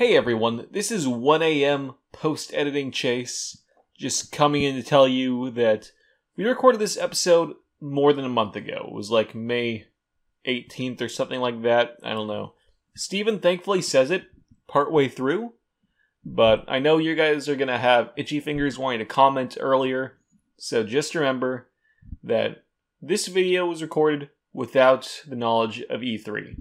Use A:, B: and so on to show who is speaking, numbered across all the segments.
A: Hey everyone, this is 1am post editing chase. Just coming in to tell you that we recorded this episode more than a month ago. It was like May 18th or something like that. I don't know. Steven thankfully says it partway through, but I know you guys are going to have itchy fingers wanting to comment earlier. So just remember that this video was recorded without the knowledge of E3.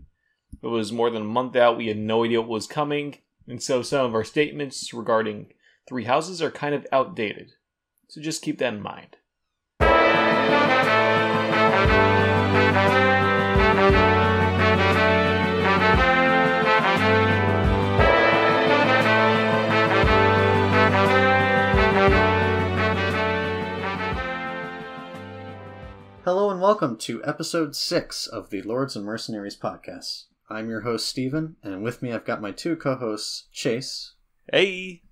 A: It was more than a month out. We had no idea what was coming. And so some of our statements regarding Three Houses are kind of outdated. So just keep that in mind.
B: Hello and welcome to episode 6 of the Lords and Mercenaries podcast. I'm your host, Steven, and with me I've got my two co hosts, Chase
A: Hey!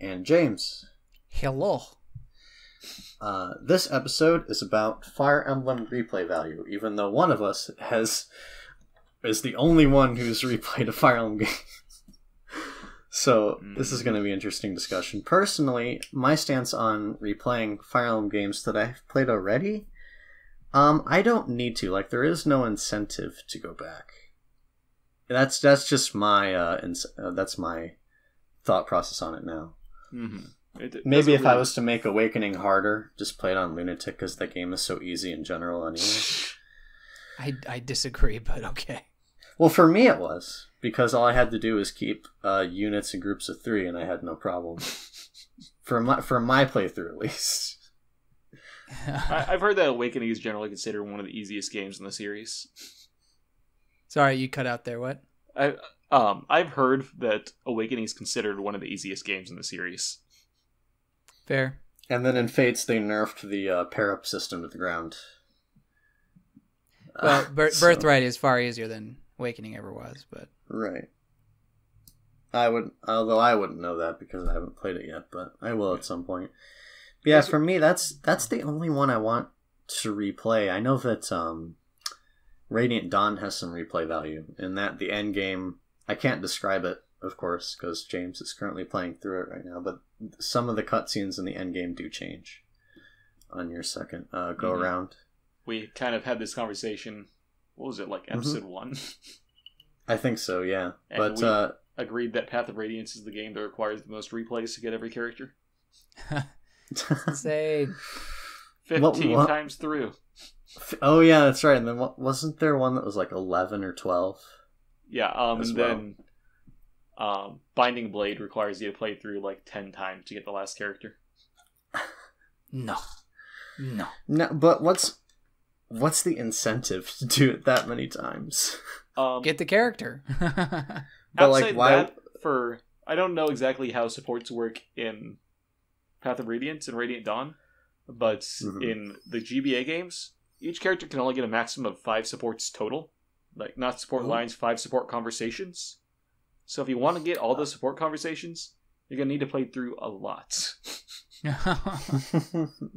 B: and James.
C: Hello.
B: Uh, this episode is about Fire Emblem replay value, even though one of us has is the only one who's replayed a Fire Emblem game. so this is going to be an interesting discussion. Personally, my stance on replaying Fire Emblem games that I've played already, um, I don't need to. Like, there is no incentive to go back. That's that's just my uh, ins- uh that's my thought process on it now.
A: Mm-hmm. It, it
B: Maybe
A: doesn't
B: if I was to make Awakening harder, just play it on Lunatic because that game is so easy in general anyway.
C: I, I disagree, but okay.
B: well, for me it was because all I had to do was keep uh, units in groups of three, and I had no problem. for my for my playthrough at least.
A: I, I've heard that Awakening is generally considered one of the easiest games in the series.
C: Sorry, you cut out there. What?
A: I um I've heard that Awakening is considered one of the easiest games in the series.
C: Fair.
B: And then in Fates, they nerfed the uh, pair up system to the ground.
C: Well,
B: Uh,
C: Bir-
B: so-
C: Birthright is far easier than Awakening ever was, but
B: Right. I would, although I wouldn't know that because I haven't played it yet, but I will at some point. But yeah, for me, that's that's the only one I want to replay. I know that um, Radiant Dawn has some replay value, in that the end game. I can't describe it, of course, because James is currently playing through it right now. But some of the cutscenes in the end game do change on your second uh, go
A: Mhm.
B: around.
A: We kind of had this conversation. What was it like? Episode one.
B: I think so, yeah.
A: And
B: but
A: we-
B: uh,
A: Agreed that Path of Radiance is the game that requires the most replays to get every character.
C: say
A: Fifteen
B: what-
A: times through.
B: Oh yeah, that's right. And then wasn't there one that was like eleven or twelve?
A: Yeah. Um. And
B: well.
A: then, um, Binding Blade requires you to play through like ten times to get the last character.
C: no, no.
B: No, but what's what's the incentive to do it that many times?
A: Um.
C: Get the character.
B: But like, why?
A: that, for I don't know exactly how supports work in Path of Radiance and Radiant Dawn, but
B: Mhm.
A: in the GBA games, each character can only get a maximum of five supports total. Like not support
B: Oh.
A: lines, five support conversations. So if you want to get all the support conversations, you're gonna need to play through a lot.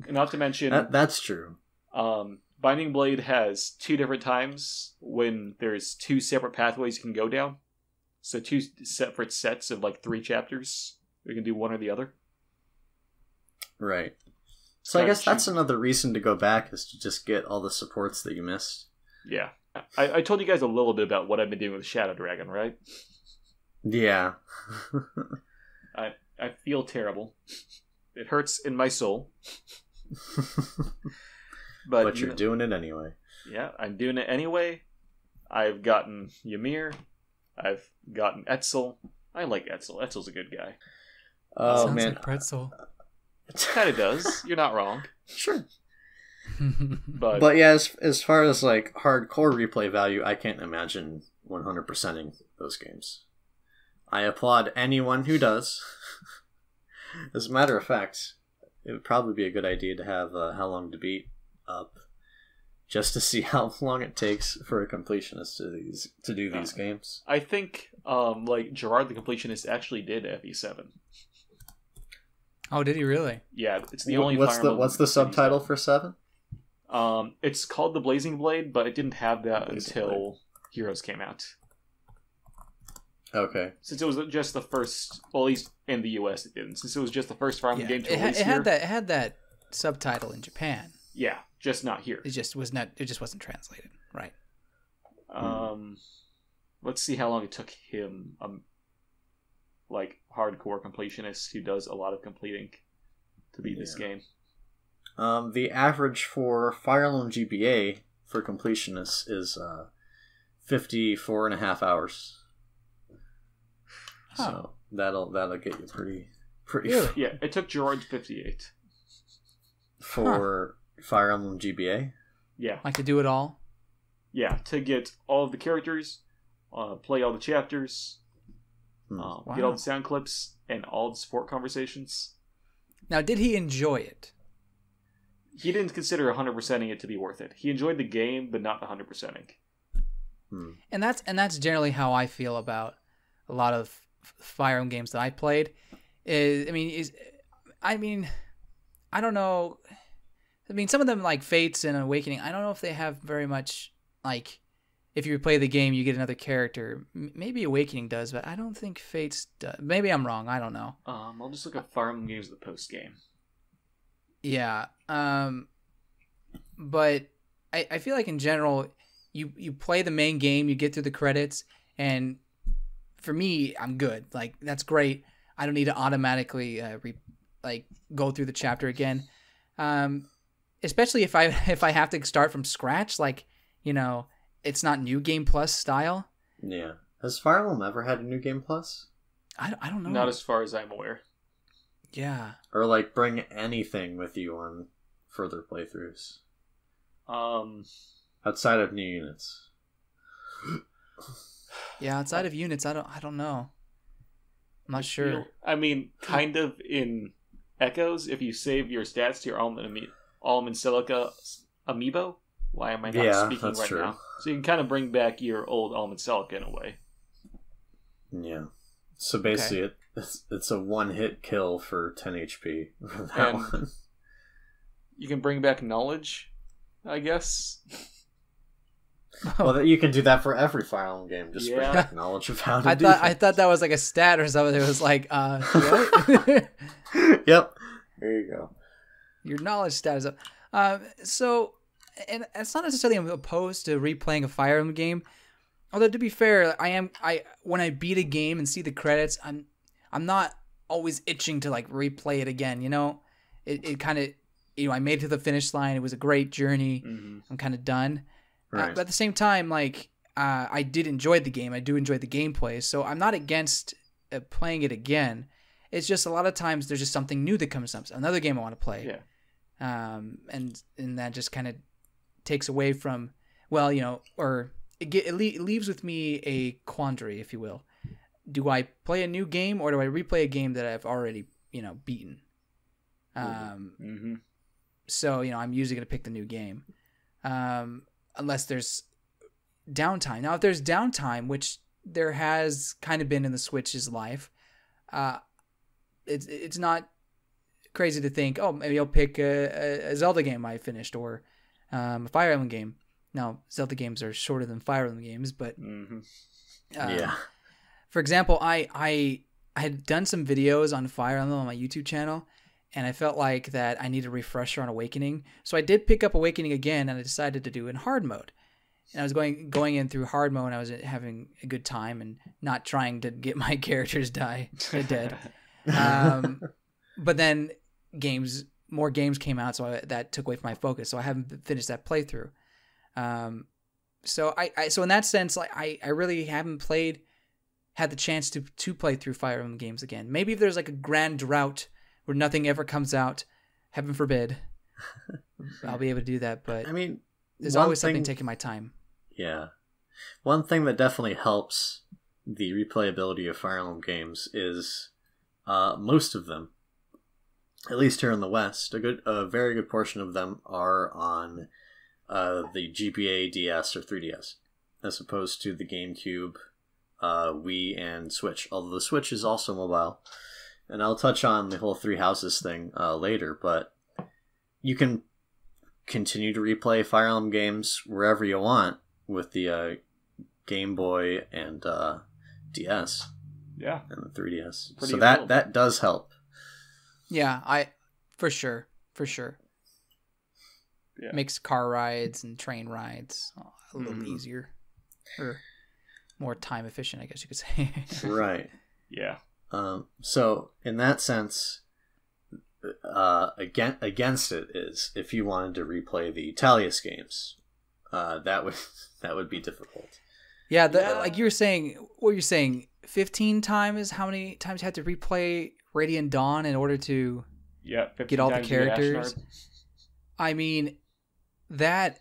A: not to mention,
B: that, that's true.
A: um, Binding Blade has two different times when there's two separate pathways you can go down. So two separate sets of like three chapters. We can do one or the other.
B: Right. So I
A: Gotta
B: guess that's another reason to go back is to just get all the supports that you missed.
A: Yeah. I, I told you guys a little bit about what I've been doing with Shadow Dragon, right?
B: Yeah.
A: I I feel terrible. It hurts in my soul. But,
B: but
A: you
B: you're
A: know-
B: doing it anyway.
A: Yeah, I'm doing it anyway. I've gotten Ymir. I've gotten Etzel. I like Etzel. Etzel's a good guy.
B: Oh
C: Sounds
B: man.
C: like pretzel.
A: Kind of does. You're not wrong.
B: sure.
A: But,
B: But yeah, as, as far as like hardcore replay value, I can't imagine 100%ing those games. I applaud anyone who does. as a matter of fact, it would probably be a good idea to have uh, How Long to Beat up just to see how long it takes for a completionist to these to do these
A: Uh,
B: games.
A: I think um like Jirard the completionist actually did FE7.
C: Oh, did he really?
A: Yeah, it's the only
B: what's
A: Fire
B: the
A: Emblem
B: what's the subtitle
A: done.
B: for seven?
A: Um it's called The Blazing Blade, but it didn't have that
B: Blazing
A: until Heroes came out.
B: Okay.
A: Since it was just the first, well, at least in the U.S. it didn't. Since it was just the first Fire
C: Yeah,
A: Emblem game to
C: it, ha-
A: release
C: it
A: here.
C: had that it had that subtitle in Japan.
A: Yeah, just not here.
C: It just was not. It just wasn't translated. Right.
A: Um, let's see how long it took him, um, like hardcore completionist who does a lot of completing, to beat this game.
B: Um, the average for Fire Emblem GBA for completionists is uh, 54 and a half hours.
C: Huh.
B: So that'll that'll get you pretty pretty
C: Really?
A: Yeah, it took George fifty-eight.
B: for Fire Emblem GBA.
A: Yeah,
C: Like to do it all.
A: yeah, to get all of the characters, uh, play all the chapters. Um,
C: Wow.
A: get all the sound clips, and all the support conversations.
C: Now, did he enjoy it?
A: He didn't consider 100%ing it to be worth it. He enjoyed the game, but not the 100%ing.
B: Hmm.
C: and that's and that's generally how I feel about a lot of F- Fire Emblem games that I played. Is I mean is I mean I don't know. I mean some of them like Fates and Awakening. I don't know if they have very much like if you play the game you get another character. Maybe Awakening does, but I don't think Fates does. Maybe I'm wrong. I don't know.
A: Um, I'll just look at Fire Emblem games the post game.
C: Yeah. Um but I, I feel like in general you you play the main game, you get through the credits and for me I'm good. Like that's great. I don't need to automatically uh, re- like go through the chapter again. Um especially if I if I have to start from scratch like, you know, it's not new game plus style.
B: Yeah. Has Fire Emblem ever had a new game plus?
C: I, I don't know.
A: Not as far as I'm aware.
C: yeah.
B: Or like bring anything with you on further playthroughs
A: Um,
B: outside of new units?
C: Yeah, outside of units, I don't I don't know. I'm not sure.
A: I mean, kind of in Echoes, if you save your stats to your Almond, Ami- Alm and Celica amiibo, why am I not
B: Yeah,
A: speaking
B: that's
A: right
B: true.
A: now? So you can kind of bring back your old Alm and Celica in a way.
B: Yeah. So basically, it, it's it's a one hit kill for 10 HP. for that
A: And-
B: one.
A: You can bring back knowledge, I guess.
B: well, you can do that for every Fire Emblem game. Just bring
A: Yeah.
B: back knowledge of how to
C: I
B: do
C: thought I thought that was like a stat or something. It was like, uh,
B: yep. There you go.
C: your knowledge stat is up. Um, so, and it's not necessarily I'm opposed to replaying a Fire Emblem game. Although to be fair, I am I when I beat a game and see the credits, I'm I'm not always itching to like replay it again. You know, it it kind of you know I made it to the finish line. It was a great journey.
A: hmm
C: I'm kind of done. Uh, but at the same time, like uh, I did enjoy the game. I do enjoy the gameplay, so I'm not against uh, playing it again. It's just a lot of times there's just something new that comes up, another game I want to play,
A: Yeah.
C: um, and and that just kind of takes away from, well, you know, or it, get, it, le- it leaves with me a quandary, if you will. Do I play a new game or do I replay a game that I've already, you know, beaten? Um,
A: hmm
C: so you know i'm usually going to pick the new game um, unless there's downtime now if there's downtime which there has kind of been in the switch's life uh, it's it's not crazy to think oh maybe i'll pick a, a zelda game i finished or um, a fire emblem game now zelda games are shorter than fire emblem games but
A: hmm
C: uh,
B: yeah.
C: for example, I I I had done some videos on Fire Emblem on my YouTube channel, and I felt like that I needed a refresher on Awakening. So I did pick up Awakening again, and I decided to do it in hard mode. And I was going going in through hard mode, and I was having a good time, and not trying to get my characters die dead. Um, but then games, more games came out, so I, that took away from my focus. So I haven't finished that playthrough. Um, so I, I so in that sense, like I, I really haven't played, had the chance to to play through Fire Emblem games again. Maybe if there's like a grand drought where nothing ever comes out, heaven forbid, I'll be able to do that. But
B: I mean,
C: there's always something
B: thing-
C: taking my time.
B: Yeah. One thing that definitely helps the replayability of Fire Emblem games is uh, most of them, at least here in the West, a good, a very good portion of them are on uh, the GBA DS or 3DS, as opposed to the GameCube, uh, Wii, and Switch. Although the Switch is also mobile, and I'll touch on the whole three houses thing uh, later. But you can continue to replay Fire Emblem games wherever you want with the uh, Game Boy and uh, DS
A: Yeah.
B: and the 3DS.
A: Pretty
B: so that
A: available.
B: that does help.
C: Yeah, I for sure, for sure
A: Yeah.
C: makes car rides and train rides a little
B: Mhm.
C: easier or more time efficient, I guess you could say.
B: right.
A: Yeah.
B: Um, so in that sense, uh, again, against it is if you wanted to replay the Tellius games, uh, that would that would be difficult.
C: yeah, the,
A: Yeah.
C: like you were saying, what you're saying, 15 times how many times you had to replay Radiant Dawn in order to
A: Yeah.
C: Get all the
A: times you get
C: characters. I mean, that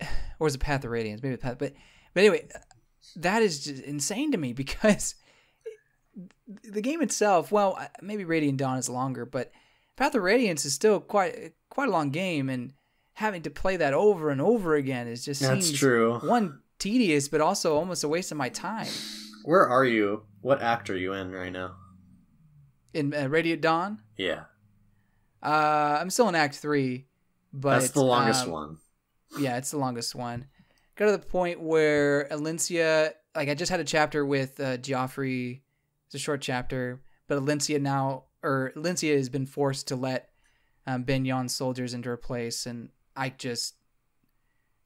C: or was it Path of Radiance? Maybe Path, but but anyway, that is just insane to me because the game itself. Well, maybe Radiant Dawn is longer, but Path of Radiance is still quite quite a long game, and having to play that over and over again is just
B: That's
C: seems
B: true.
C: one tedious, but also almost a waste of my time.
B: Where are you? What act are you in right now?
C: In uh, Radiant Dawn,
B: Yeah,
C: uh, I'm still in Act Three, but
B: that's the longest
C: um,
B: one.
C: Yeah, it's the longest one. Got to the point where Elincia, like I just had a chapter with uh, Geoffrey. It's a short chapter, but Elincia now, or Elincia has been forced to let um, Begnion soldiers into her place, and Ike just,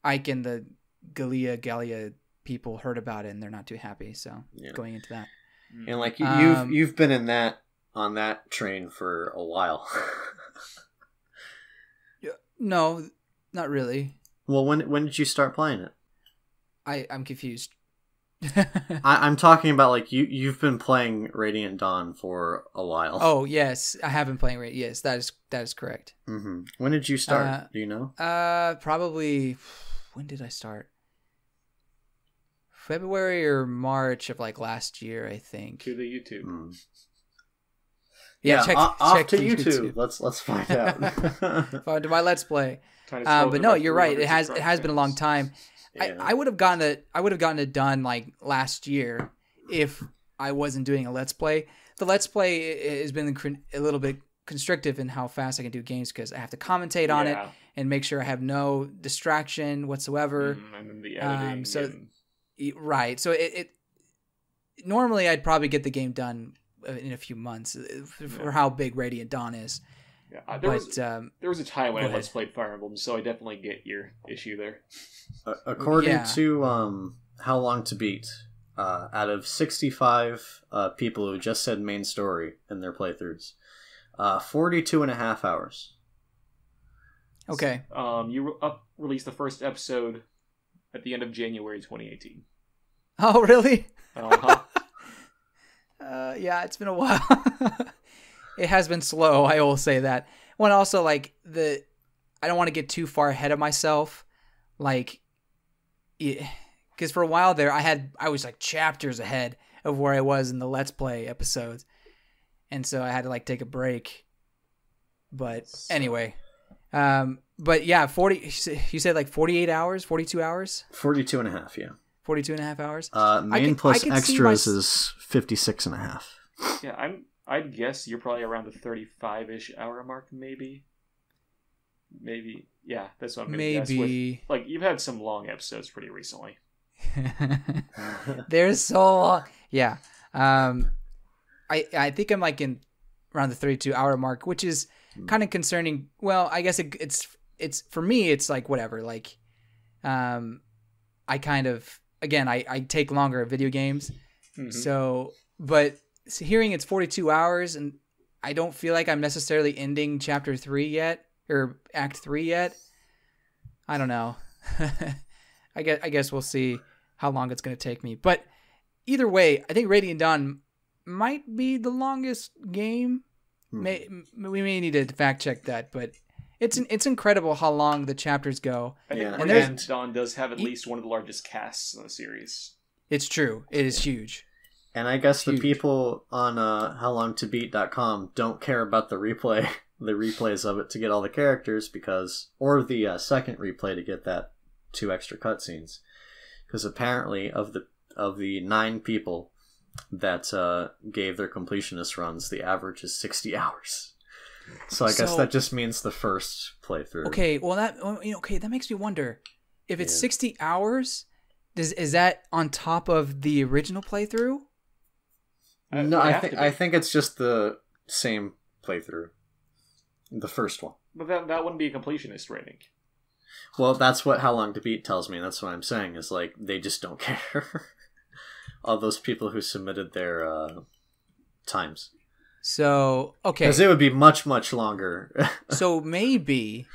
C: Ike and the Gallia Gallia people heard about it, and they're not too happy. So
B: Yeah.
C: going into that,
B: And like you,
C: Um,
B: you've you've been in that on that train for a while.
C: no, not really.
B: well, when when did you start playing it?
C: I I'm confused.
B: I, I'm talking about like you you've been playing Radiant Dawn for a while.
C: oh yes, I have been playing. Right, yes, that is that is correct.
B: hmm When did you start?
C: Uh,
B: Do you know?
C: Uh, probably. When did I start? February or March of like last year, I think.
A: To the YouTube.
B: Hmm.
C: Yeah, check,
B: off
C: check
B: to
C: the
B: YouTube. Let's let's find out.
C: Find my Let's Play.
A: Time to
C: Um, but no, you're right. It has it has been a long time.
B: Yeah.
C: I, I would have gotten it. I would have gotten it done like last year if I wasn't doing a Let's Play. The Let's Play i- has been a little bit constrictive in how fast I can do games because I have to commentate on it and make sure I have no distraction whatsoever.
A: And then the
C: Um,
A: editing.
C: so-
A: and-
C: Y- Right. So it, it normally I'd probably get the game done uh, in a few months uh, for, for
A: Yeah.
C: how big Radiant Dawn is.
A: yeah, uh, there
C: But
A: was
C: um,
A: there was a time when
C: Go
A: I Let's played Fire Emblem, so I definitely get your issue there.
B: A- According
C: Yeah.
B: to um, How Long to Beat, uh, out of 65 uh, people who just said main story in their playthroughs, uh, 42 and a half hours.
C: okay.
A: Um, you re- up released the first episode at the end of January 2018.
C: Oh, really?
A: Uh-huh.
C: Uh, yeah, it's been a while. it has been slow. I will say that. One also like the, I don't want to get too far ahead of myself, like, because for a while there I had I was like chapters ahead of where I was in the Let's Play episodes, and so I had to like take a break. But anyway, um, but yeah, forty. You said like forty-eight hours, forty-two hours,
B: 42 and a half, yeah.
C: 42 and a half hours.
B: Uh, main
C: can-
B: plus
C: I can see
B: extras
C: my-
B: is 56 and a half.
A: yeah, I'm. I'd guess you're probably around the 35-ish hour mark, maybe. Maybe, yeah, that's what I'm gonna guess. With,
C: Maybe.
A: like you've had some long episodes pretty recently.
C: They're so long. Yeah. Um, I I think I'm like in around the 32 hour mark, which is kind of concerning. Well, I guess it, it's it's for me. It's like whatever. Like, um, I kind of again I I take longer at video games.
A: Mhm.
C: So, but hearing it's 42 hours and I don't feel like I'm necessarily ending chapter three yet or act three yet. I don't know. I guess I guess we'll see how long it's going to take me. But either way, I think Radiant Dawn might be the longest game.
B: Hmm.
C: May, we may need to fact check that, but it's an, it's incredible how long the chapters go.
A: I
B: Yeah.
C: And
A: Radiant
C: there's-
A: does have at least one of the largest casts in the series.
C: It's true. It is huge.
B: And I guess the
C: Huge.
B: people on uh, howlongtobeat.com don't care about the replay, the replays of it to get all the characters because, or the uh, second replay to get that two extra cutscenes, because apparently of the of the nine people that uh, gave their completionist runs, the average is sixty hours. So I guess that just means the first playthrough.
C: Okay, well that well, you know, okay, that makes me wonder if it's
B: Yeah.
C: 60 hours, Does is that on top of the original playthrough?
A: Uh,
B: no, I think. I think it's just the same playthrough, the first one.
A: But that that wouldn't be a completionist rating.
B: Well, that's what How Long to Beat tells me. That's what I'm saying. Is like they just don't care. All those people who submitted their uh, times,
C: So okay,
B: because it would be much much longer.
C: so maybe.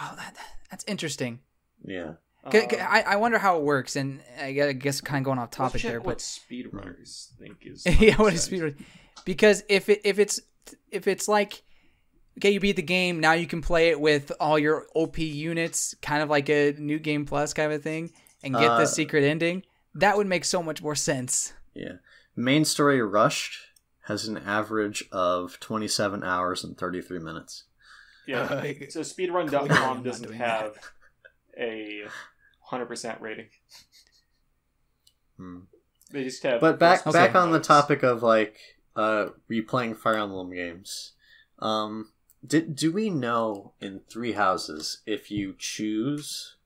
C: Oh, that, that's interesting.
B: Yeah.
C: 'Cause- 'cause I, I wonder how it works, and I guess kind of going off
A: let's
C: topic
A: check
C: there,
A: what
C: but
A: speedrunners think is.
C: yeah, what is
A: 100%.
C: Because if it if it's if it's like okay, you beat the game, now you can play it with all your OP units, kind of like a new game plus kind of thing, and get
B: Uh,
C: the secret ending. That would make so much more sense.
B: Yeah. Main story Rushed has an average of 27 hours and 33 minutes.
A: Yeah.
C: Uh,
A: so
C: clearly I'm
A: speedrun.com doesn't
C: doing
A: have a 100% rating.
B: Hmm.
A: They just have.
B: But back
C: Okay.
B: back on the topic of like uh replaying Fire Emblem games. Um did do we know in Three Houses if you choose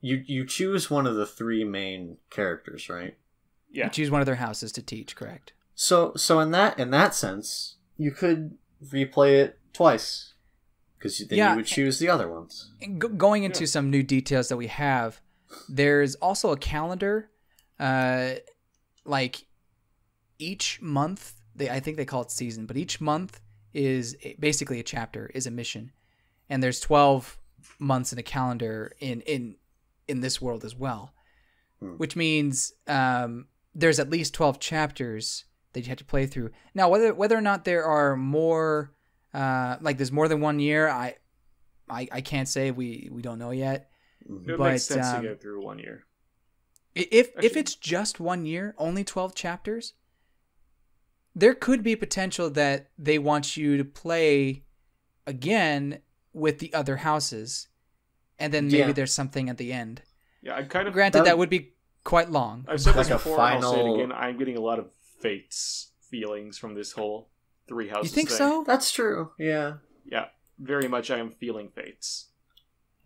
B: you you choose one of the three main characters, right?
A: Yeah.
C: You choose one of their houses to teach, correct?
B: So so in that in that sense, you could replay it twice because then
C: Yeah.
B: you would choose the other ones.
C: And go- going into
A: Yeah.
C: some new details that we have, there's also a calendar. Uh, like each month, they I think they call it season, but each month is basically a chapter, is a mission, and there's twelve months in a calendar in in in this world as well,
B: Hmm.
C: which means um, there's at least twelve chapters that you have to play through. Now, whether whether or not there are more, uh, like there's more than one year, I I, I can't say we we don't know yet.
A: It
C: but,
A: makes sense
C: um,
A: to go through one year.
C: I- If if it's just one year, only twelve chapters, there could be potential that they want you to play again with the other houses, and then maybe
B: Yeah.
C: there's something at the end.
A: Yeah, I kind of.
C: Granted,
B: that-
C: that would be quite long.
A: I've said
B: Like
A: this
B: a
A: before. and I'll say it again. I'm getting a lot of Fates feelings from this whole three houses.
C: You think
A: thing.
C: so?
B: That's true. Yeah.
A: Yeah, very much. I am feeling Fates.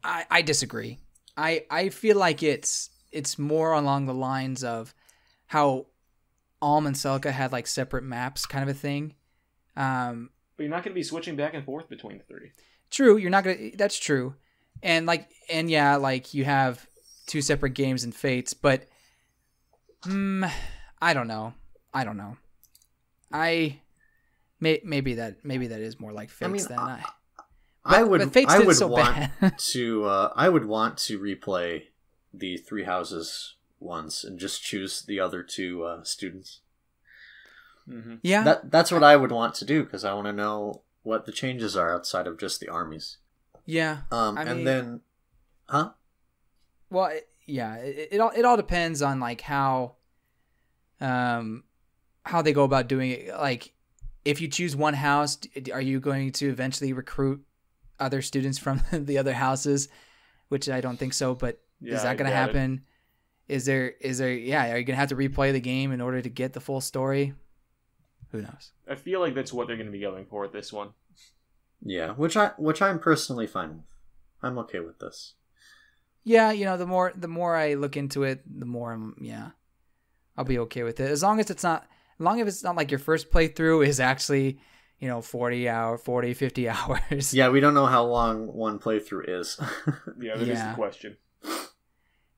C: I, I disagree. I I feel like it's it's more along the lines of how Alm and Celica had like separate maps, kind of a thing. Um,
A: But you're not going to be switching back and forth between the three.
C: True, you're not gonna. That's true, and like, and yeah, like you have two separate games and fates, but, hmm, I don't know. I don't know. I, may, maybe that maybe that is more like fates
B: I mean,
C: than
B: I-
C: I.
B: I
C: But-
B: would
C: but Fates
B: I would
C: so
B: want to uh, I would want to replay the Three Houses once and just choose the other two uh, students.
A: Mm-hmm.
C: yeah,
B: That that's what I would want to do because I want to know what the changes are outside of just the armies.
C: yeah.
B: Um,
C: I
B: and
C: mean-
B: then, huh?
C: Well, it, yeah. It, it all it all depends on like how, um, how they go about doing it. Like, if you choose one house, are you going to eventually recruit other students from the other houses? Which I don't think so. But
A: Yeah,
C: is that going to happen? Is there is there yeah? Are you going to have to replay the game in order to get the full story? Who knows?
A: I feel like that's what they're going to be going for with this one.
B: Yeah, which I which I'm personally fine with. I'm okay with this.
C: Yeah, you know, the more the more I look into it, the more I'm yeah, I'll be okay with it. As long as it's not, as long as it's not like your first playthrough is actually, you know, 40 hour, 40, 50 hours.
B: Yeah, we don't know how long one playthrough is.
A: Yeah, that is
C: Yeah.
A: the question.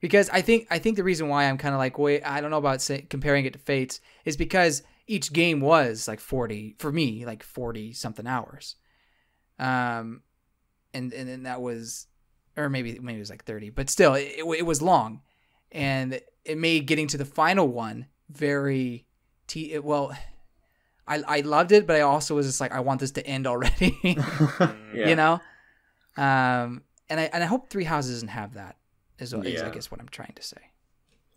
C: Because I think I think the reason why I'm kind of like wait, I don't know about say, comparing it to Fates is because each game was like 40 for me, like 40 something hours. Um and and then that was or maybe maybe it was like 30, but still it, it, it was long. And it made getting to the final one very well I I loved it, but I also was just like I want this to end already.
B: yeah.
C: you know um and i and i hope three houses doesn't have that is, is i guess what i'm trying to say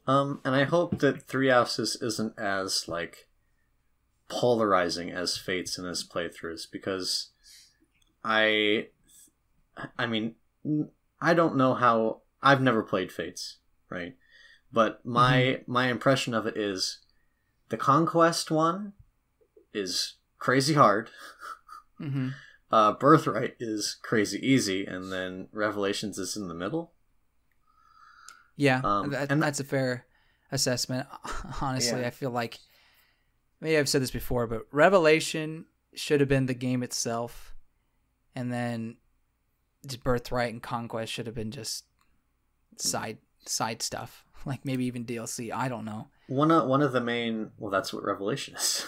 B: Um, and I hope that Three Houses isn't as like polarizing as Fates in his playthroughs because I, I mean, I don't know how I've never played Fates, right? But my my impression of it is the Conquest one is crazy hard.
C: mm-hmm.
B: Uh, Birthright is crazy easy, and then Revelations is in the middle.
C: Yeah,
B: Um,
C: that,
B: and-
C: that's a fair assessment. Honestly,
B: Yeah.
C: I feel like maybe I've said this before, but Revelation should have been the game itself, and then Birthright and Conquest should have been just side side stuff, like maybe even DLC. I don't know.
B: One of one of the main well, that's what Revelation is.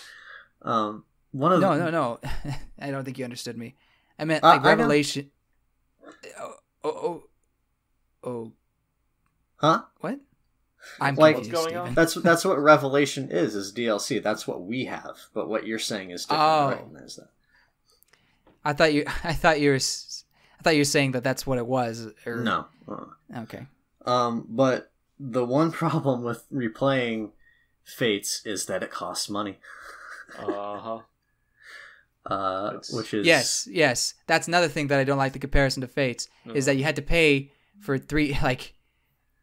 B: um, one of
C: No,
B: the,
C: no, no. I don't think you understood me. I meant
B: Uh,
C: like
B: I know.
C: Revelation. Oh, oh, oh, oh,
B: huh?
C: what? I'm
B: Like-
C: confused.
A: What's going on?
B: That's that's what Revelation is is DLC. That's what we have. But what you're saying is different.
C: Oh.
B: I recognize that.
C: I thought you. I thought you were. s- I thought you were saying that that's what it was. Or,
B: No. Uh,
C: Okay.
B: Um, but the one problem with replaying Fates is that it costs money.
A: Uh huh.
B: Uh,
A: It's-
B: which is
C: Yes. Yes. That's another thing that I don't like the comparison to Fates is that you had to pay for three like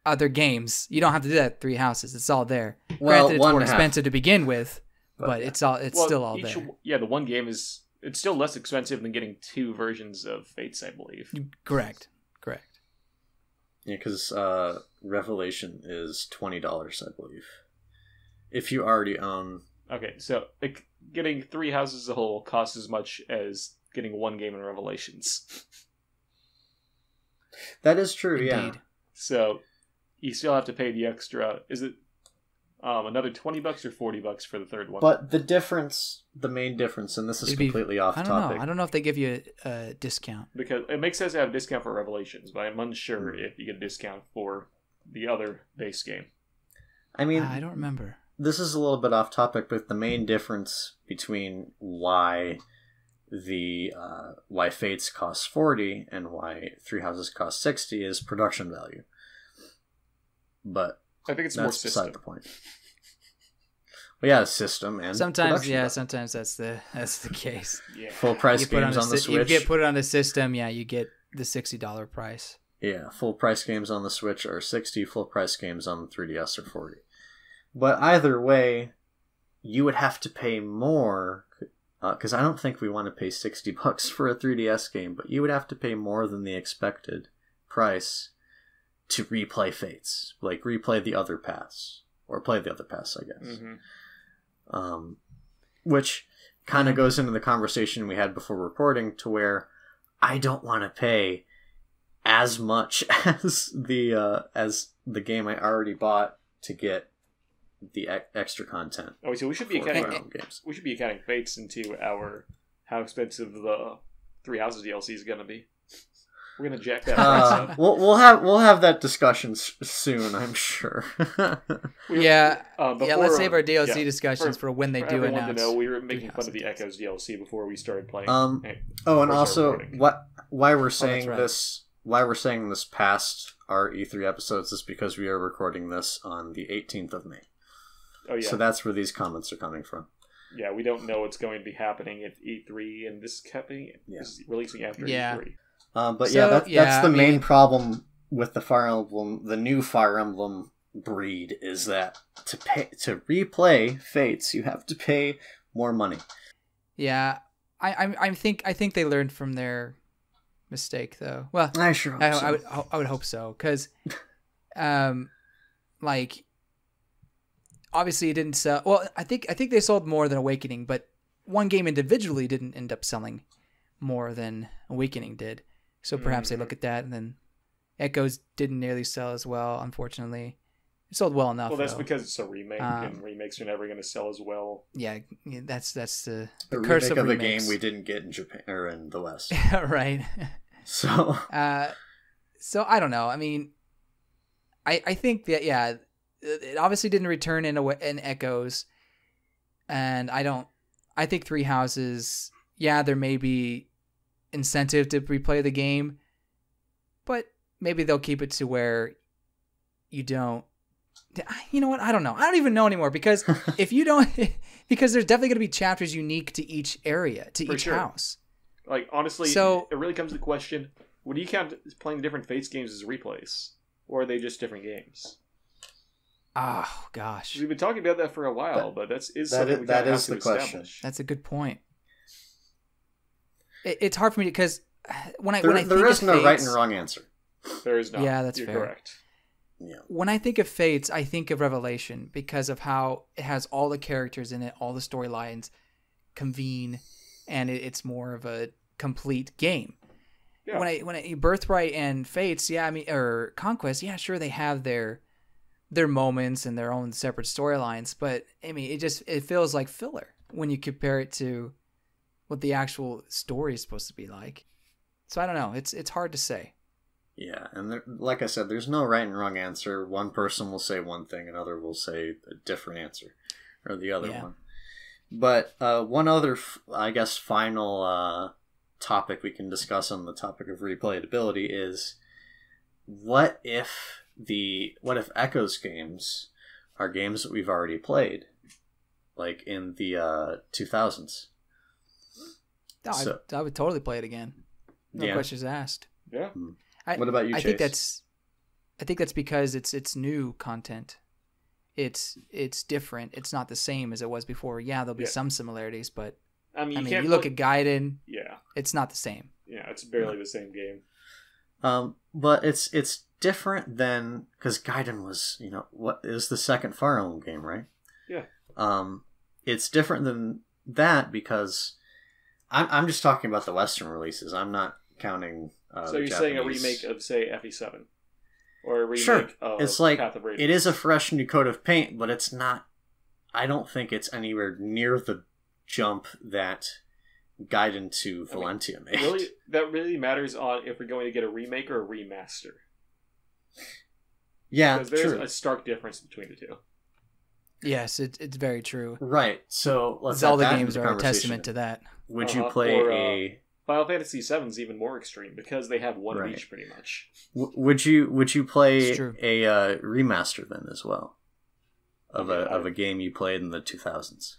C: other games. You don't have to do that. Three houses. It's all there.
B: Well,
C: Granted, it's
B: one
C: more
B: half.
C: expensive to begin with,
B: But,
C: but,
B: yeah.
C: it's all. It's
A: Well,
C: still all
A: each-
C: there.
A: Yeah, the one game is it's still less expensive than getting two versions of Fates, I believe.
C: Correct. Correct.
B: Yeah, because uh, Revelation is twenty dollars, I believe. If you already own,
A: Okay, so like, getting three houses a whole costs as much as getting one game in Revelations.
B: that is true. Yeah,
A: So you still have to pay the extra. Is it um, another twenty bucks or forty bucks for the third one?
B: but the difference, the main difference, and this is
C: It'd be-
B: completely off
C: I don't
B: topic.
C: know. I don't know if they give you a, a discount.
A: because it makes sense to have a discount for Revelations, but I'm unsure
B: Hmm.
A: if you get a discount for the other base game.
B: I mean,
C: I don't remember.
B: this is a little bit off topic, but the main difference between why the uh, why Fates costs forty and why Three Houses costs sixty is production value. But
A: I think it's more
B: that's
A: system.
B: beside the point. Well, yeah, system and
C: Sometimes, yeah.
B: value.
C: Sometimes that's the that's the case.
A: Yeah.
B: full price
C: you put
B: games
C: a
B: on the
C: sy- You get put it on the system. Yeah, you get the sixty dollar price.
B: Yeah, full price games on the Switch are 60, full price games on the 3DS are 40. But either way, you would have to pay more because I don't think we want to pay 60 bucks for a 3DS game, but you would have to pay more than the expected price to replay Fates, like replay the other paths or play the other paths, I guess.
A: hmm
B: Um, which kind of goes into the conversation we had before recording to where I don't want to pay as much as the uh, as the game I already bought to get the e- extra content.
A: Oh, so we should be accounting.
B: Fire Emblem games.
A: We should be accounting Fates into our how expensive the Three Houses DLC is going to be. We're going to jack that price
B: Uh,
A: up.
B: we'll we'll have we'll have that discussion s- soon, I'm sure.
A: We-
C: Yeah,
A: uh,
C: yeah. Let's save our
A: uh,
C: DLC
A: yeah,
C: discussions
A: for-
C: for, when they
A: for
C: do
A: everyone
C: announce.
A: to know, we were making fun of the Echoes DLC before we started playing.
B: Um,
A: Hey,
B: Oh, and also what why we're saying
C: right.
B: this why we're saying this past our E3 episodes is because we are recording this on the 18th of May.
A: oh yeah,
B: So that's where these comments are coming from.
A: yeah. We don't know what's going to be happening at E3, and this is happening
B: Yeah.
A: is releasing after
C: Yeah.
A: E3.
B: Um, but
C: So,
B: yeah, that,
C: yeah,
B: that's the
C: I
B: main
C: mean-
B: problem with the Fire Emblem, the new Fire Emblem breed, is that to pay to replay Fates, you have to pay more money.
C: Yeah, I, I, I think I think they learned from their mistake though. Well,
B: I sure hope
C: I,
B: so.
C: I would I would hope so because, um, like, obviously it didn't sell. Well, I think I think they sold more than Awakening, but one game individually didn't end up selling more than Awakening did. So perhaps they
A: Mhm.
C: look at that and then Echoes didn't nearly sell as well. Unfortunately, it sold well enough.
A: Well, that's
C: though.
A: because it's a remake,
C: Um,
A: and remakes are never going to sell as well.
C: yeah, yeah, that's that's the,
B: a
C: the curse
B: remake
C: of,
B: of a game we didn't get in Japan or in the West.
C: right.
B: So
C: Uh, so I don't know. I mean, I I think that yeah, it obviously didn't return in a in Echoes, and I don't. I think Three Houses. Yeah, there may be incentive to replay the game, but maybe they'll keep it to where you don't. You know what? I don't know. I don't even know anymore because if you don't, because there's definitely going to be chapters unique to each area, to
A: For
C: each
A: sure.
C: house.
A: Like honestly,
C: So-
A: it really comes to the question: Would you count playing different Fates games as replays, or are they just different games?
C: Oh gosh.
A: We've been talking about that for a while, but that's is
B: that
A: something
B: is-
A: we
B: that
A: kinda have
B: the
A: to
B: question.
A: establish.
C: That's a good point. It, it's hard for me because when I
B: there,
C: when I
B: there
C: think
B: is
C: of
B: no right
C: Fates-
B: and wrong answer.
A: There is not.
C: Yeah, that's
A: You're
C: fair.
A: correct.
B: Yeah.
C: when I think of Fates, I think of Revelation because of how it has all the characters in it, all the storylines convene, and it, it's more of a complete game.
A: Yeah.
C: When I when I Birthright and Fates, yeah, I mean, or Conquest, yeah, sure, they have their their moments and their own separate storylines, but I mean, it just it feels like filler when you compare it to what the actual story is supposed to be like. So I don't know. It's it's hard to say.
B: Yeah, and there, like I said, there's no right and wrong answer. One person will say one thing, another will say a different answer, or the other
C: Yeah.
B: one. But uh, one other, I guess, final uh, topic we can discuss on the topic of replayability is what if the what if Echoes games are games that we've already played, like in the uh, 2000s?
C: No,
B: So-
C: I, I would totally play it again. No
B: Yeah.
C: questions asked.
A: Yeah.
C: I,
B: What about you,
C: I think that's, I think that's because it's it's new content. It's it's different. It's not the same as it was before. Yeah, there'll be
A: Yeah.
C: some similarities, but
A: I mean, you
C: I mean,
A: can't
C: you look
A: play-
C: at Gaiden,
A: yeah,
C: it's not the same.
A: yeah, it's barely the same game.
B: Um, but it's it's different than because Gaiden was you know what is the second Fire Emblem game, right?
A: Yeah.
B: Um, it's different than that because I'm I'm just talking about the Western releases. I'm not counting. Uh,
A: so you're saying a remake of say FE7, or a remake
B: Sure.
A: of
B: It's like-
A: Path of Radiance?
B: It is a fresh new coat of paint, but it's not. I don't think it's anywhere near the jump that Gaiden to
A: I mean,
B: Valentia made.
A: really that really matters on if we're going to get a remake or a remaster
B: yeah,
A: because there's
B: true.
A: a stark difference between the two.
C: Yes, it, it's very true.
B: Right. So let's
C: Zelda
B: that
C: games are a testament to that.
B: Would you
A: Uh-huh,
B: play
A: or, uh,
B: a?
A: Final Fantasy VII is even more extreme because they have one
B: Right.
A: of each pretty much.
B: W- would you would you play a uh, remaster then as well of a
A: Okay,
B: of a game you played in the two thousands?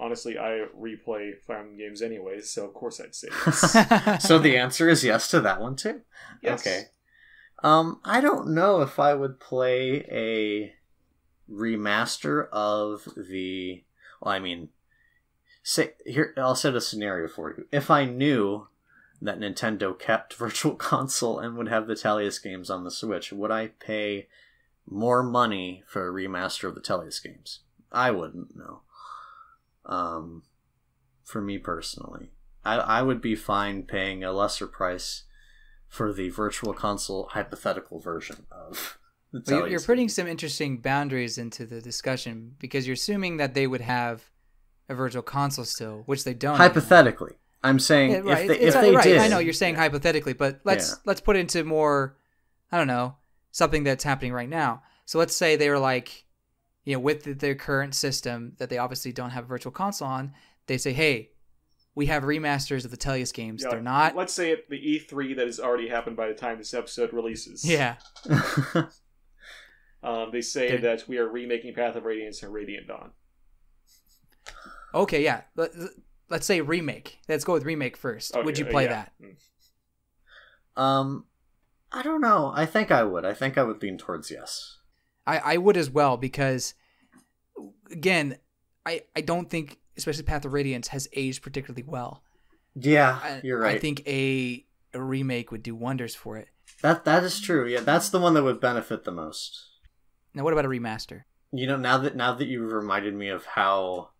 A: Honestly, I replay Fire Emblem games anyways, so of course I'd say yes.
B: so the answer is yes to that one too.
A: Yes.
B: Okay. Um, I don't know if I would play a remaster of the. Well, I mean, say here. I'll set a scenario for you. If I knew that Nintendo kept Virtual Console and would have the Tellius games on the Switch, would I pay more money for a remaster of the Tellius games? I wouldn't know. Um, for me personally, I I would be fine paying a lesser price for the Virtual Console hypothetical version of
C: Well, you're putting some interesting boundaries into the discussion because you're assuming that they would have a virtual console still, which they don't.
B: hypothetically. I'm saying
C: Yeah, right.
B: if they,
C: it's-
B: if they
C: right.
B: did,
C: I know you're saying hypothetically, but let's
B: Yeah.
C: let's put it into more, I don't know, something that's happening right now. So let's say they were like, you know, with the, their current system that they obviously don't have a virtual console on, they say, hey, we have remasters of the Tellius games.
A: Yeah,
C: They're not.
A: Let's say it, the E3 that has already happened by the time this episode releases.
C: Yeah.
A: Um, they say
C: They're-
A: that we are remaking Path of Radiance and Radiant Dawn.
C: Okay. Yeah. Let, let's say remake. Let's go with remake first. Would you play
A: yeah.
C: that?
A: Mm.
B: um, I don't know. I think I would. I think I would lean towards yes.
C: I, I would as well because again, I, I don't think especially Path of Radiance has aged particularly well.
B: Yeah,
C: I,
B: you're right.
C: I think a a remake would do wonders for it.
B: that that is true. Yeah, that's the one that would benefit the most.
C: Now what about a remaster?
B: You know, now that now that you've reminded me of how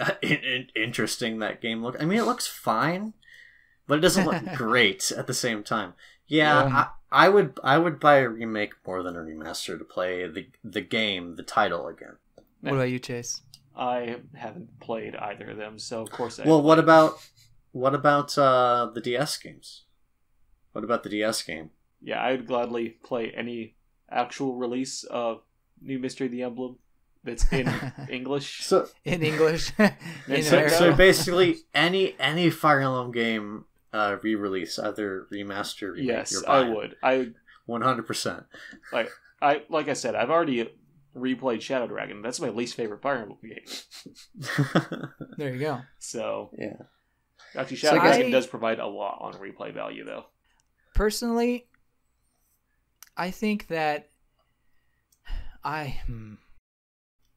B: uh, in, in- interesting that game looked. I mean, it looks fine, but it doesn't look great at the same time. Yeah,
C: Yeah.
B: I, I would I would buy a remake more than a remaster to play the the game, the title again.
C: What about you, Chase?
A: I haven't played either of them, so of course I.
B: Well, what about what about uh, the DS games? What about the DS game?
A: Yeah, I would gladly play any actual release of New Mystery of the Emblem that's in English.
B: So
C: In English, in
A: So-
B: so, so basically any any Fire Emblem game uh, re-release, either remaster, remake,
A: yes,
B: you're
A: I would. I would
B: one hundred percent.
A: like. I like I said, I've already replayed Shadow Dragon. That's my least favorite Fire Emblem game.
C: there you go.
A: So
B: Yeah,
A: actually, Shadow
C: So
A: Dragon
C: I-
A: does provide a lot on replay value, though.
C: Personally, I think that I hmm,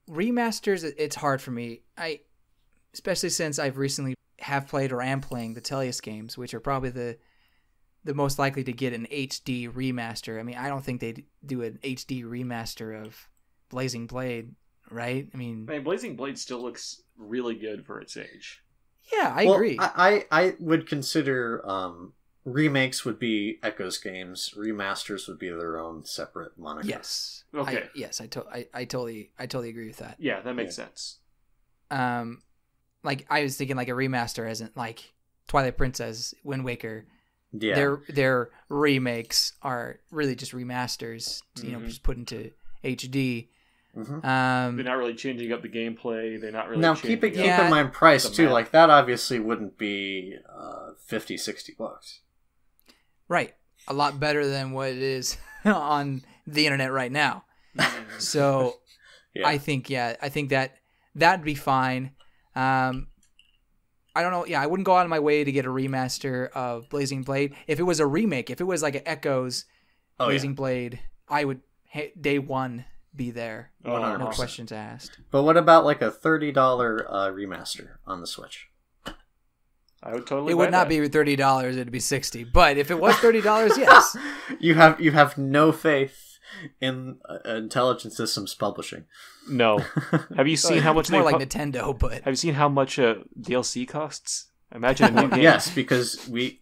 C: remasters. It's hard for me. I, especially since I've recently have played or am playing the Tellius games, which are probably the the most likely to get an HD remaster. I mean, I don't think they'd do an HD remaster of Blazing Blade, right? I mean,
A: I mean, Blazing Blade still looks really good for its age.
C: yeah, I
B: Well,
C: agree.
B: I, I I would consider um, remakes would be Echoes games. Remasters would be their own separate moniker.
C: yes.
A: Okay.
C: I, yes, I, to- I I totally I totally agree with that.
A: Yeah, that makes sense.
C: Um, like I was thinking like a remaster isn't like Twilight Princess, Wind Waker.
B: Yeah.
C: Their their remakes are really just remasters, you know,
A: Mhm.
C: just put into HD.
B: Mhm.
C: Um,
A: They're not really changing up the gameplay. They're not really.
B: now keep it keep
C: Yeah.
B: in mind price too.
A: map.
B: Like that obviously wouldn't be uh, 50, 60 bucks.
C: right, a lot better than what it is on the internet right now. So
B: Yeah.
C: I think yeah, I think that that'd be fine. Um, I don't know. Yeah, I wouldn't go out of my way to get a remaster of Blazing Blade. If it was a remake, if it was like an Echoes
B: oh, yeah.
C: Blazing Blade, I would ha- day one be there.
A: Oh,
C: No
B: 100%.
C: questions asked.
B: But what about like a thirty dollar uh, remaster on the Switch?
A: I would totally.
C: It
A: buy
C: would not
A: that.
C: be thirty dollars; it'd be sixty. But if it was thirty dollars, yes.
B: you have you have no faith in uh, Intelligent Systems Publishing.
A: No. Have you seen how much
C: it's more
A: they
C: like
A: co-
C: Nintendo, but
A: Have you seen how much uh, DLC costs? Imagine a new game.
B: yes, because we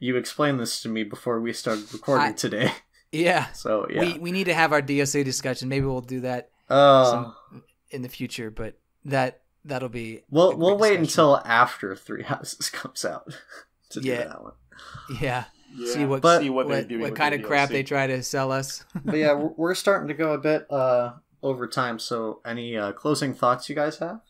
B: you explained this to me before we started recording
C: I-
B: today.
C: yeah,
B: So yeah.
C: we we need to have our DSA discussion. Maybe we'll do that
B: Oh.
C: some- in the future, but that that'll be.
B: We'll we'll wait
C: discussion.
B: until after Three Houses comes out to do that one.
C: yeah.
A: Yeah.
C: See what
B: But-
A: See what,
C: what,
A: doing.
C: what kind
A: the
C: of crap they try to sell us.
B: But yeah, we're, we're starting to go a bit uh, over time. So any uh, closing thoughts you guys have?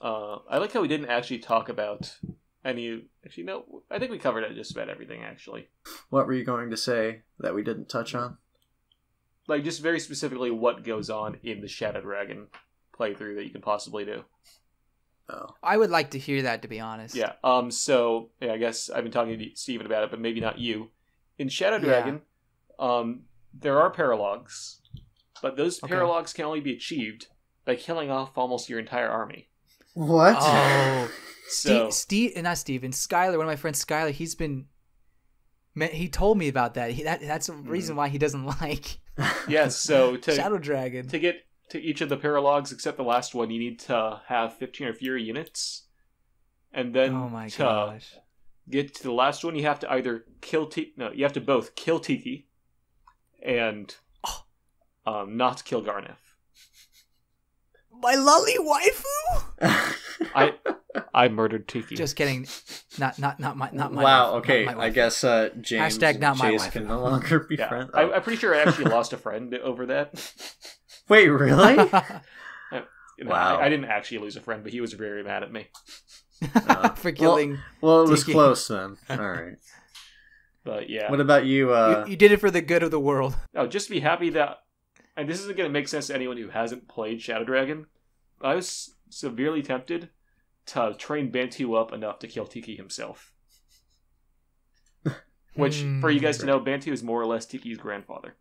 A: Uh, I like how we didn't actually talk about any. Actually, no. I think we covered it just about everything. Actually,
B: What were you going to say that we didn't touch on?
A: like just very specifically what goes on in the Shadow Dragon playthrough that you can possibly do.
B: Oh,
C: I would like to hear that, to be honest.
A: Yeah. Um. So yeah, I guess I've been talking to Steven about it, but maybe not you. In Shadow
C: Yeah.
A: Dragon, um, there are paralogs, but those
C: Okay.
A: paralogs can only be achieved by killing off almost your entire army.
B: what?
C: Oh,
A: So
C: Steve, Steve, not Steven, Skylar, one of my friends, Skylar, he's been. He told me about that. He, that that's a reason why he doesn't like
A: yes. So to
C: Shadow Dragon.
A: to get to each of the paralogs except the last one, you need to have fifteen or fewer units, and then
C: oh my
A: to
C: gosh!
A: get to the last one, you have to either kill Tiki. No, you have to both kill Tiki and um, not kill Gharnef.
C: My lolly waifu.
A: I I murdered Tiki.
C: Just kidding. Not not not my not my.
B: wow.
C: wife,
B: Okay.
C: not my
B: I guess uh, James
C: Hashtag
B: and
C: not my
B: Chase
C: wife.
B: can no longer be
A: yeah,
B: friends.
A: I,
B: Oh.
A: I'm pretty sure I actually lost a friend over that.
B: Wait, really?
A: You know,
B: Wow.
A: I, I didn't actually lose a friend, but he was very mad at me.
B: Uh,
C: For killing.
B: well, it was
C: Tiki.
B: close then. All right.
A: But yeah,
B: What about you? Uh,
C: you, you did it for the good of the world.
A: oh, just be happy that, and this isn't going to make sense to anyone who hasn't played Shadow Dragon. I was severely tempted to train Bantu up enough to kill Tiki himself. Which, for you guys to
C: Hmm.
A: know, Bantu is more or less Tiki's grandfather.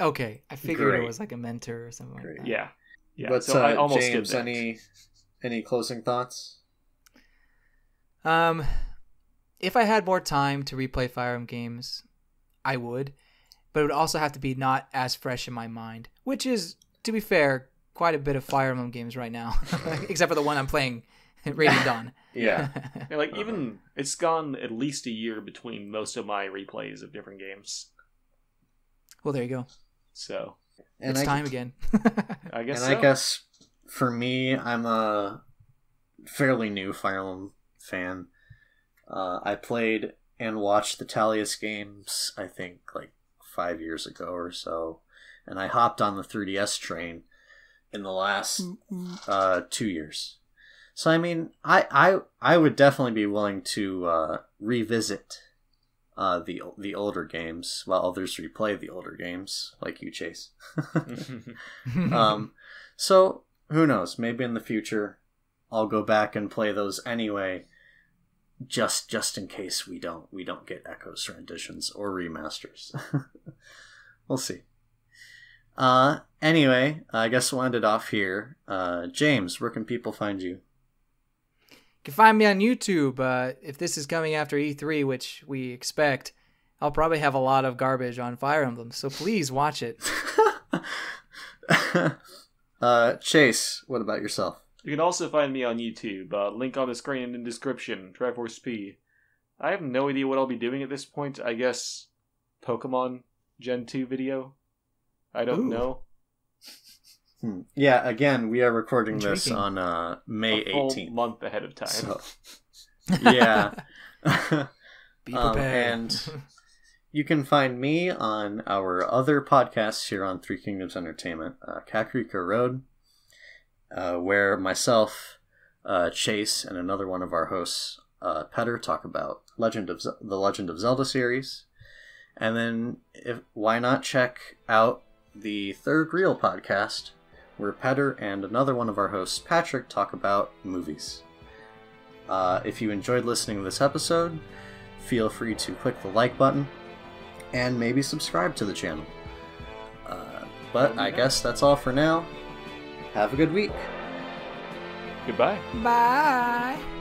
C: Okay, I figured
B: Great.
C: it was like a mentor or something like that.
A: Yeah, yeah.
B: but
A: so
B: uh,
A: I almost
B: James, any any closing thoughts?
C: Um, if I had more time to replay Fire Emblem games, I would, but it would also have to be not as fresh in my mind. Which is, to be fair, quite a bit of Fire Emblem games right now, except for the one I'm playing, Radiant Dawn.
B: Yeah.
A: Yeah, like
B: Uh-huh.
A: even it's gone at least a year between most of my replays of different games.
C: well, there you go.
A: So
B: And
C: it's
B: I,
C: time again.
A: I guess.
B: And
A: so.
B: I guess for me, I'm a fairly new Fire Emblem fan. Uh, I played and watched the Tellius games, I think, like five years ago or so, and I hopped on the 3DS train in the last uh, two years. So I mean, I I I would definitely be willing to uh, revisit uh, the the older games while others replay the older games, like you, Chase. um, so who knows? Maybe in the future, I'll go back and play those anyway, just just in case we don't we don't get echoes renditions or remasters. we'll see. Uh, anyway, I guess we'll end it off here. Uh, James, where can people find you?
C: You can find me on YouTube. Uh, if this is coming after E3, which we expect, I'll probably have a lot of garbage on Fire Emblem. So please watch it.
B: uh, Chase, what about yourself?
A: You can also find me on YouTube. Uh, link on the screen and in the description. Triforce P. I have no idea what I'll be doing at this point. I guess Pokemon Gen 2 video. I don't
C: Ooh.
A: know.
B: Hmm. Yeah, again, we are recording this on uh, May
A: a full
B: 18th.
A: month ahead of time.
B: So, yeah.
C: Be
B: Um, and you can find me on our other podcasts here on Three Kingdoms Entertainment, uh, Kakariko Road, uh, where myself, uh, Chase, and another one of our hosts, uh, Petter, talk about Legend of Ze- the Legend of Zelda series. And then, if why not check out the Third Reel podcast, where Petter and another one of our hosts, Patrick, talk about movies. Uh, if you enjoyed listening to this episode, feel free to click the like button and maybe subscribe to the channel. Uh, but I guess that's all for now. Have a good week.
A: Goodbye.
C: Bye.
A: Bye.